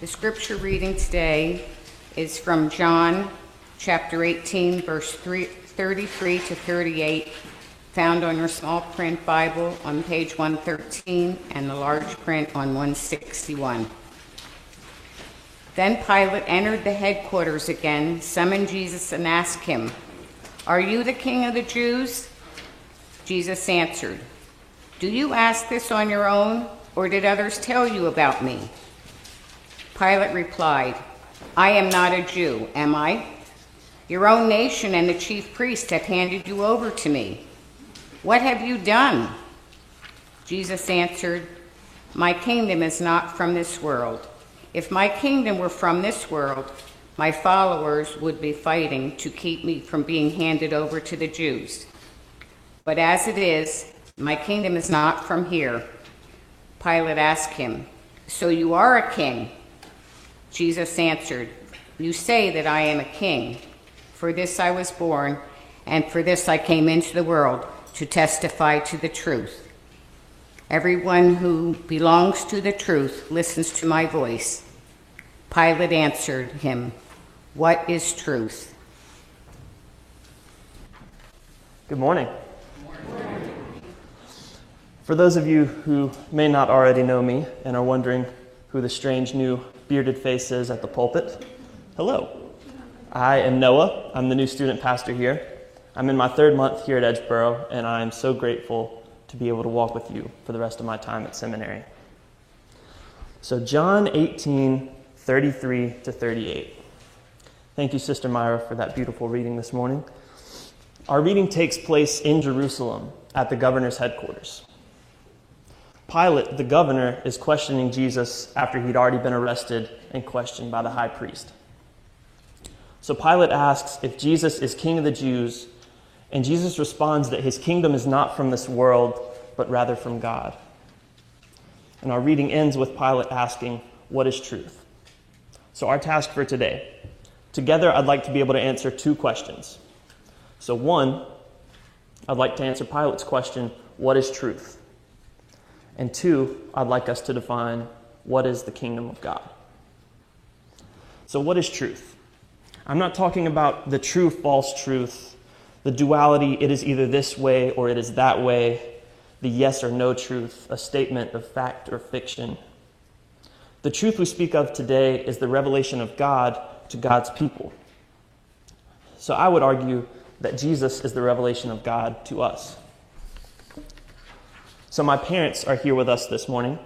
The scripture reading today is from John chapter 18, verse 3, 33 to 38, found on your small print Bible on page 113 and the large print on 161. Then Pilate entered the headquarters again, summoned Jesus, and asked him, Are you the king of the Jews? Jesus answered, Do you ask this on your own, or did others tell you about me? Pilate replied, I am not a Jew, am I? Your own nation and the chief priests have handed you over to me. What have you done? Jesus answered, My kingdom is not from this world. If my kingdom were from this world, my followers would be fighting to keep me from being handed over to the Jews. But as it is, my kingdom is not from here. Pilate asked him, So you are a king? Jesus answered, You say that I am a king. For this I was born, and for this I came into the world, to testify to the truth. Everyone who belongs to the truth listens to my voice. Pilate answered him, What is truth? Good morning. For those of you who may not already know me and are wondering who the strange new bearded faces at the pulpit, hello. I am Noah. I'm the new student pastor here. I'm in my third month here at Edgeboro, and I'm so grateful to be able to walk with you for the rest of my time at seminary. So, John 18, 33 to 38. Thank you, Sister Myra, for that beautiful reading this morning. Our reading takes place in Jerusalem at the governor's headquarters. Pilate, the governor, is questioning Jesus after he'd already been arrested and questioned by the high priest. So Pilate asks if Jesus is king of the Jews, and Jesus responds that his kingdom is not from this world, but rather from God. And our reading ends with Pilate asking, What is truth? So, our task for today together, I'd like to be able to answer two questions. So, one, I'd like to answer Pilate's question, What is truth? And two, I'd like us to define what is the kingdom of God. So, what is truth? I'm not talking about the true false truth the duality, it is either this way or it is that way, the yes or no truth, a statement of fact or fiction. The truth we speak of today is the revelation of God to God's people. So I would argue that Jesus is the revelation of God to us. So my parents are here with us this morning.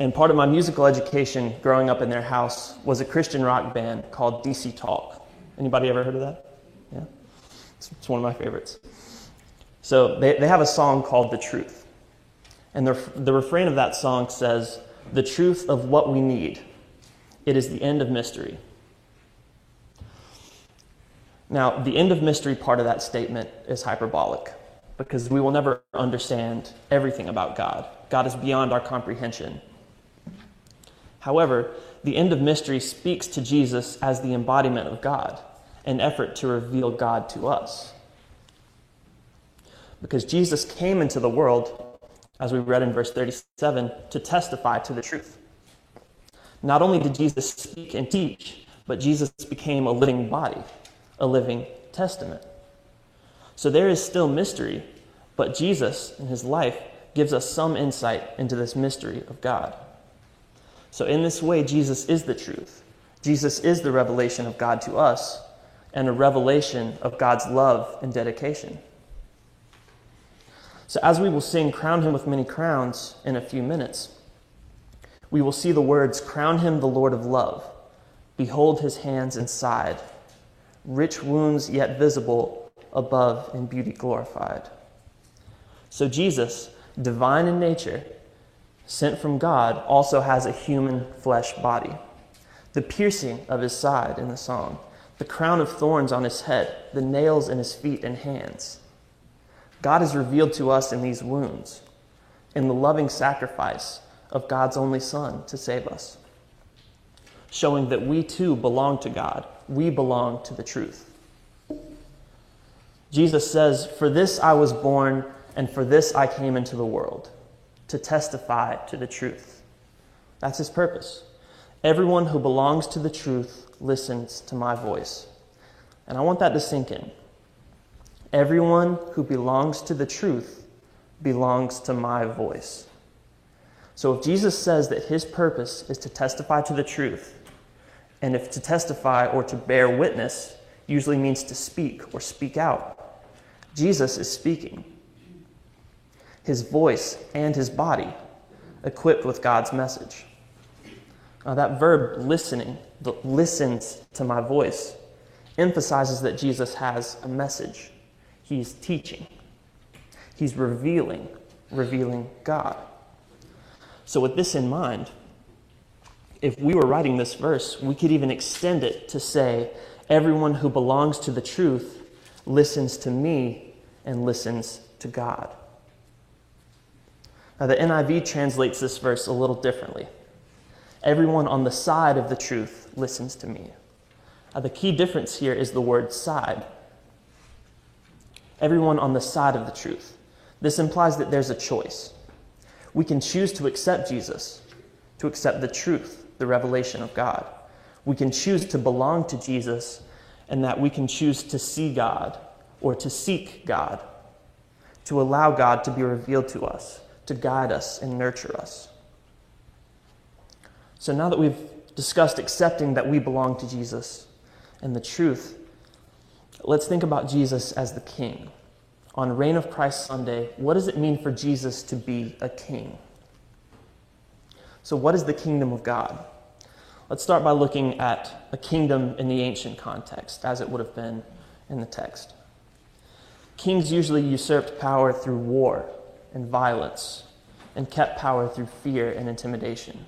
And part of my musical education growing up in their house was a Christian rock band called DC Talk. Anybody ever heard of that? Yeah. It's one of my favorites. So they, they have a song called The Truth. And the, the refrain of that song says, The truth of what we need. It is the end of mystery. Now, the end of mystery part of that statement is hyperbolic because we will never understand everything about God. God is beyond our comprehension. However, the end of mystery speaks to Jesus as the embodiment of God an effort to reveal God to us. Because Jesus came into the world, as we read in verse 37, to testify to the truth. Not only did Jesus speak and teach, but Jesus became a living body, a living testament. So there is still mystery, but Jesus in his life gives us some insight into this mystery of God. So, in this way, Jesus is the truth. Jesus is the revelation of God to us, and a revelation of God's love and dedication. So, as we will sing Crown Him with Many Crowns in a few minutes, we will see the words Crown Him the Lord of Love, Behold His hands and side, rich wounds yet visible, above in beauty glorified. So, Jesus, divine in nature, sent from God, also has a human flesh body. The piercing of his side in the song the crown of thorns on his head, the nails in his feet and hands. God is revealed to us in these wounds, in the loving sacrifice of God's only Son to save us, showing that we too belong to God. We belong to the truth. Jesus says, For this I was born, and for this I came into the world, to testify to the truth. That's his purpose. Everyone who belongs to the truth listens to my voice. And I want that to sink in. Everyone who belongs to the truth belongs to my voice. So if Jesus says that his purpose is to testify to the truth, and if to testify or to bear witness usually means to speak or speak out, Jesus is speaking. His voice and his body equipped with God's message. That verb listening, the listens to my voice, emphasizes that Jesus has a message. He's teaching, he's revealing, revealing God. So, with this in mind, if we were writing this verse, we could even extend it to say, Everyone who belongs to the truth listens to me and listens to God. Now, the NIV translates this verse a little differently. Everyone on the side of the truth listens to me. Now, the key difference here is the word side. Everyone on the side of the truth. This implies that there's a choice. We can choose to accept Jesus, to accept the truth, the revelation of God. We can choose to belong to Jesus, and that we can choose to see God or to seek God, to allow God to be revealed to us, to guide us and nurture us. So now that we've discussed accepting that we belong to Jesus and the truth, let's think about Jesus as the King. On Reign of Christ Sunday, what does it mean for Jesus to be a king? So, what is the kingdom of God? Let's start by looking at a kingdom in the ancient context, as it would have been in the text. Kings usually usurped power through war and violence and kept power through fear and intimidation.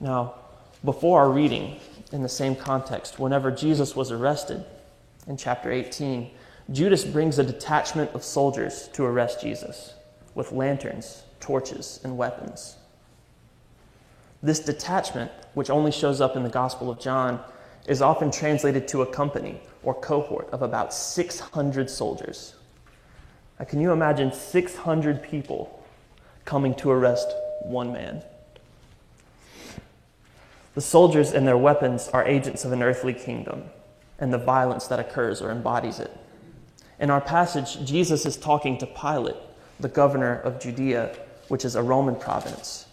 Now, before our reading, in the same context, whenever Jesus was arrested in chapter 18, Judas brings a detachment of soldiers to arrest Jesus with lanterns, torches, and weapons. This detachment, which only shows up in the Gospel of John, is often translated to a company or cohort of about 600 soldiers. Now, can you imagine 600 people coming to arrest one man? The soldiers and their weapons are agents of an earthly kingdom and the violence that occurs or embodies it. In our passage, Jesus is talking to Pilate, the governor of Judea, which is a Roman province.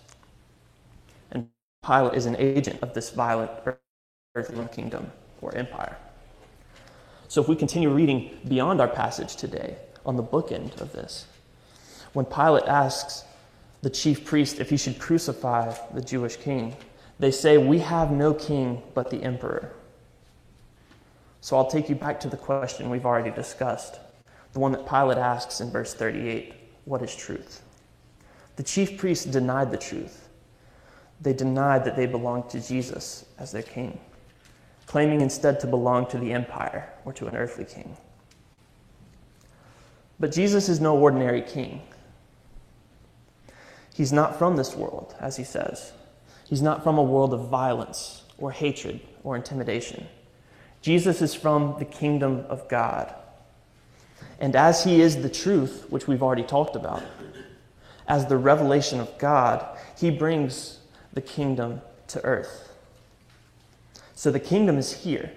And Pilate is an agent of this violent earthly kingdom or empire. So if we continue reading beyond our passage today, on the bookend of this, when Pilate asks the chief priest if he should crucify the Jewish king, they say, We have no king but the emperor. So I'll take you back to the question we've already discussed, the one that Pilate asks in verse 38 What is truth? The chief priests denied the truth they denied that they belonged to Jesus as their king, claiming instead to belong to the empire or to an earthly king. But Jesus is no ordinary king. He's not from this world, as he says. He's not from a world of violence or hatred or intimidation. Jesus is from the kingdom of God. And as he is the truth, which we've already talked about, as the revelation of God, he brings the kingdom to earth. So the kingdom is here.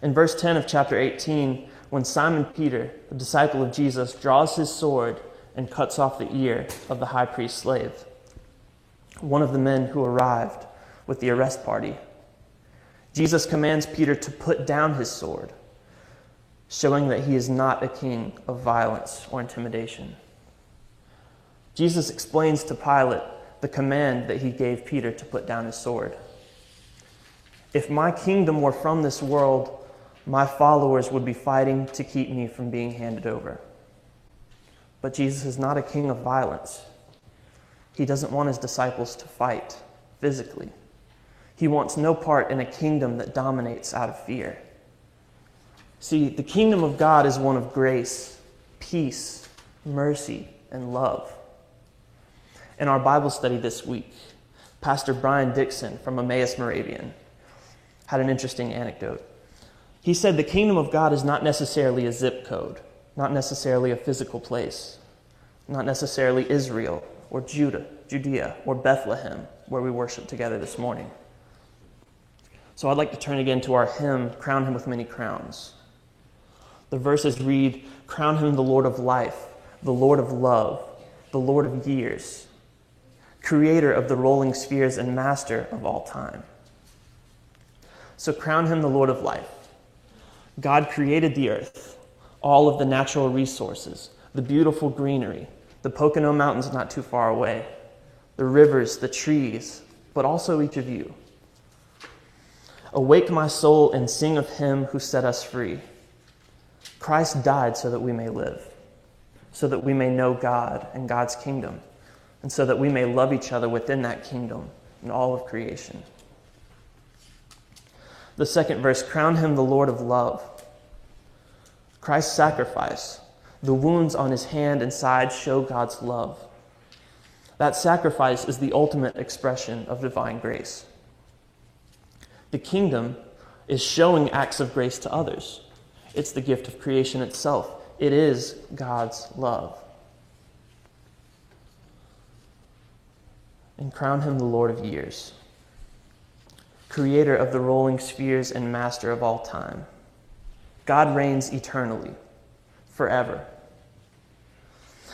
In verse 10 of chapter 18, when Simon Peter, the disciple of Jesus, draws his sword and cuts off the ear of the high priest's slave, one of the men who arrived with the arrest party, Jesus commands Peter to put down his sword, showing that he is not a king of violence or intimidation. Jesus explains to Pilate the command that he gave Peter to put down his sword. If my kingdom were from this world, my followers would be fighting to keep me from being handed over. But Jesus is not a king of violence. He doesn't want his disciples to fight physically. He wants no part in a kingdom that dominates out of fear. See, the kingdom of God is one of grace, peace, mercy, and love. In our Bible study this week, Pastor Brian Dixon from Emmaus Moravian had an interesting anecdote. He said the kingdom of God is not necessarily a zip code, not necessarily a physical place, not necessarily Israel or Judah, Judea or Bethlehem where we worship together this morning. So I'd like to turn again to our hymn, Crown Him with Many Crowns. The verses read Crown Him the Lord of life, the Lord of love, the Lord of years, creator of the rolling spheres and master of all time. So crown Him the Lord of life. God created the earth, all of the natural resources, the beautiful greenery, the Pocono Mountains not too far away, the rivers, the trees, but also each of you. Awake my soul and sing of him who set us free. Christ died so that we may live, so that we may know God and God's kingdom, and so that we may love each other within that kingdom and all of creation. The second verse crown him the Lord of love. Christ's sacrifice, the wounds on his hand and side show God's love. That sacrifice is the ultimate expression of divine grace. The kingdom is showing acts of grace to others. It's the gift of creation itself. It is God's love. And crown him the Lord of years, creator of the rolling spheres and master of all time. God reigns eternally, forever.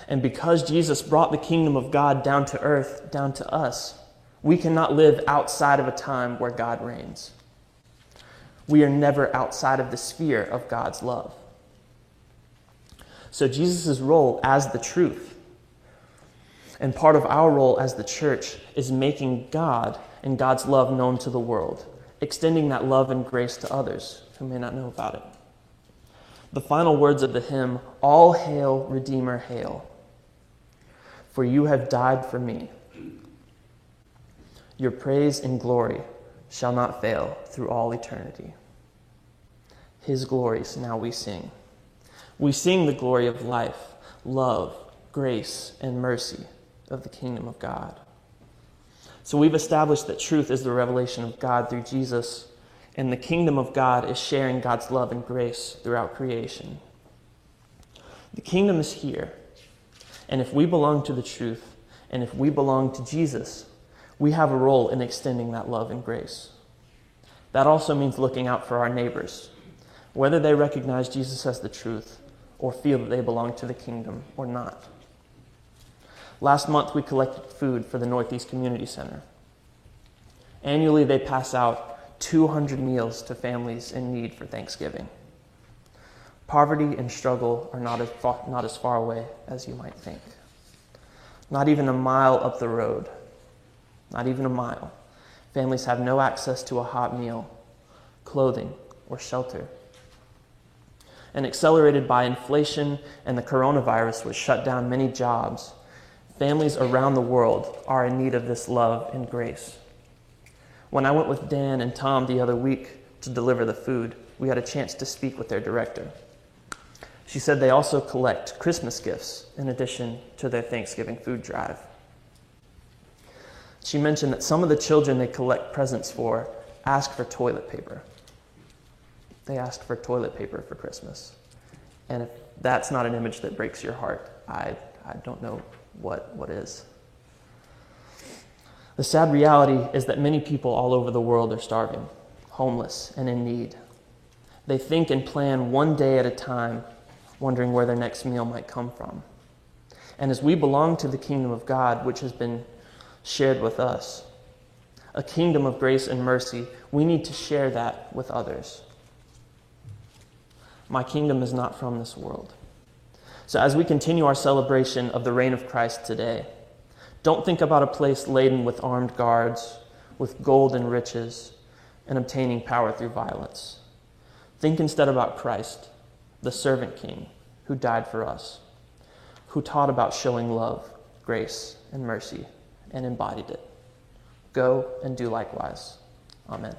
And because Jesus brought the kingdom of God down to earth, down to us, we cannot live outside of a time where God reigns. We are never outside of the sphere of God's love. So, Jesus' role as the truth, and part of our role as the church, is making God and God's love known to the world, extending that love and grace to others who may not know about it. The final words of the hymn All hail, Redeemer, hail for you have died for me. Your praise and glory shall not fail through all eternity. His glories now we sing. We sing the glory of life, love, grace, and mercy of the kingdom of God. So we've established that truth is the revelation of God through Jesus, and the kingdom of God is sharing God's love and grace throughout creation. The kingdom is here. And if we belong to the truth, and if we belong to Jesus, we have a role in extending that love and grace. That also means looking out for our neighbors, whether they recognize Jesus as the truth or feel that they belong to the kingdom or not. Last month, we collected food for the Northeast Community Center. Annually, they pass out 200 meals to families in need for Thanksgiving. Poverty and struggle are not as, far, not as far away as you might think. Not even a mile up the road, not even a mile, families have no access to a hot meal, clothing, or shelter. And accelerated by inflation and the coronavirus, which shut down many jobs, families around the world are in need of this love and grace. When I went with Dan and Tom the other week to deliver the food, we had a chance to speak with their director. She said they also collect Christmas gifts in addition to their Thanksgiving food drive. She mentioned that some of the children they collect presents for ask for toilet paper. They ask for toilet paper for Christmas. And if that's not an image that breaks your heart, I, I don't know what, what is. The sad reality is that many people all over the world are starving, homeless, and in need. They think and plan one day at a time wondering where their next meal might come from. And as we belong to the kingdom of God, which has been shared with us, a kingdom of grace and mercy, we need to share that with others. My kingdom is not from this world. So, as we continue our celebration of the reign of Christ today, don't think about a place laden with armed guards, with gold and riches, and obtaining power through violence. Think instead about Christ the servant king who died for us, who taught about showing love, grace, and mercy, and embodied it. Go and do likewise. Amen.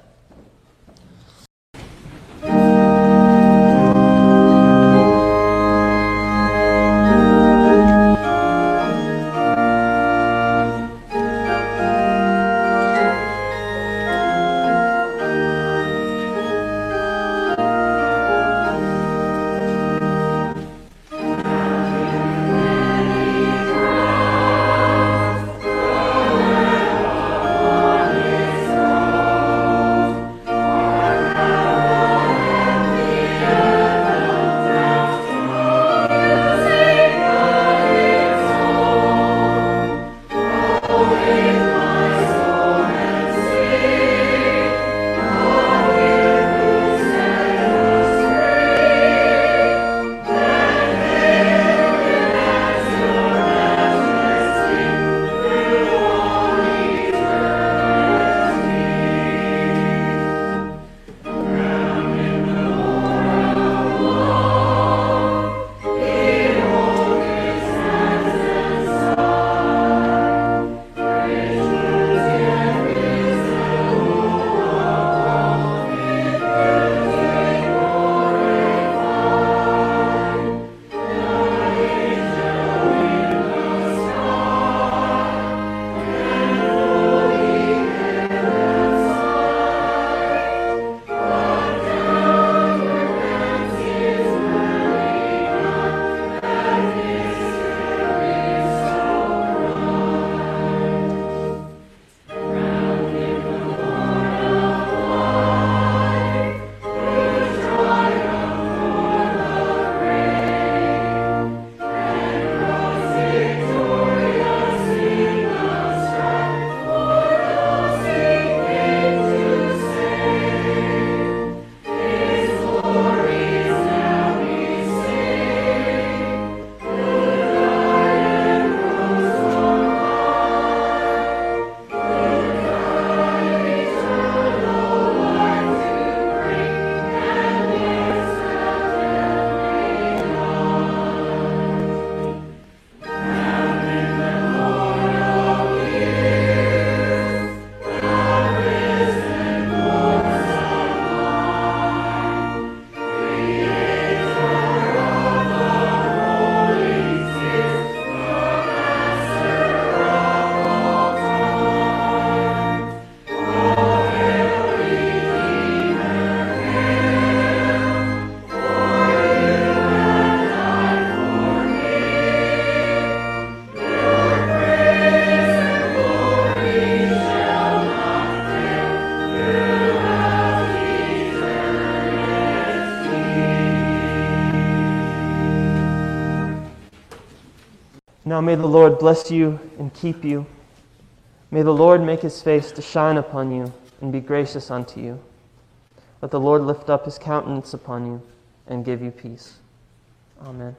Now may the Lord bless you and keep you. May the Lord make his face to shine upon you and be gracious unto you. Let the Lord lift up his countenance upon you and give you peace. Amen.